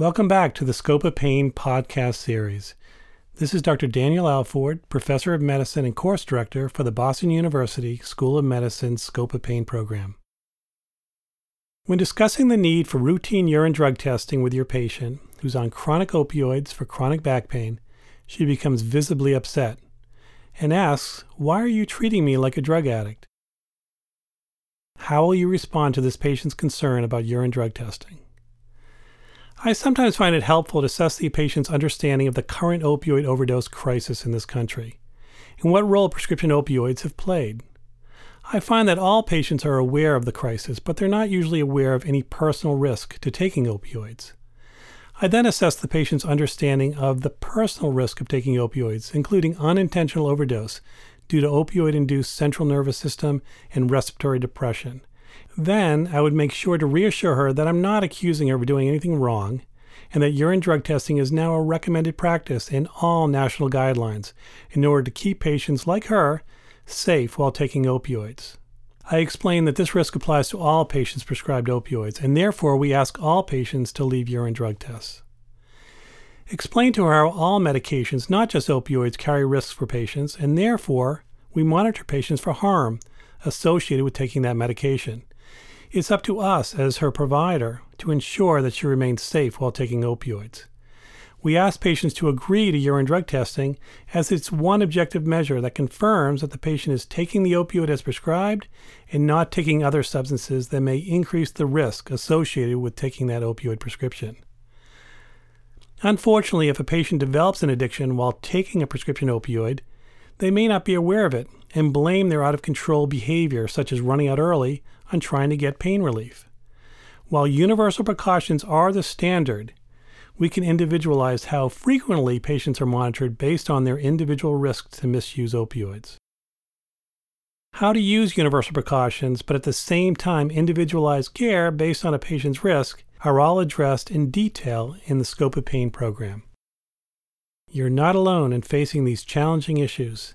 Welcome back to the Scope of Pain podcast series. This is Dr. Daniel Alford, Professor of Medicine and Course Director for the Boston University School of Medicine Scope of Pain program. When discussing the need for routine urine drug testing with your patient who's on chronic opioids for chronic back pain, she becomes visibly upset and asks, Why are you treating me like a drug addict? How will you respond to this patient's concern about urine drug testing? I sometimes find it helpful to assess the patient's understanding of the current opioid overdose crisis in this country and what role prescription opioids have played. I find that all patients are aware of the crisis, but they're not usually aware of any personal risk to taking opioids. I then assess the patient's understanding of the personal risk of taking opioids, including unintentional overdose due to opioid induced central nervous system and respiratory depression. Then I would make sure to reassure her that I'm not accusing her of doing anything wrong and that urine drug testing is now a recommended practice in all national guidelines in order to keep patients like her safe while taking opioids. I explain that this risk applies to all patients prescribed opioids, and therefore we ask all patients to leave urine drug tests. Explain to her how all medications, not just opioids, carry risks for patients, and therefore we monitor patients for harm associated with taking that medication. It's up to us as her provider to ensure that she remains safe while taking opioids. We ask patients to agree to urine drug testing as it's one objective measure that confirms that the patient is taking the opioid as prescribed and not taking other substances that may increase the risk associated with taking that opioid prescription. Unfortunately, if a patient develops an addiction while taking a prescription opioid, they may not be aware of it and blame their out of control behavior, such as running out early, on trying to get pain relief. While universal precautions are the standard, we can individualize how frequently patients are monitored based on their individual risk to misuse opioids. How to use universal precautions, but at the same time individualize care based on a patient's risk are all addressed in detail in the Scope of Pain program. You're not alone in facing these challenging issues.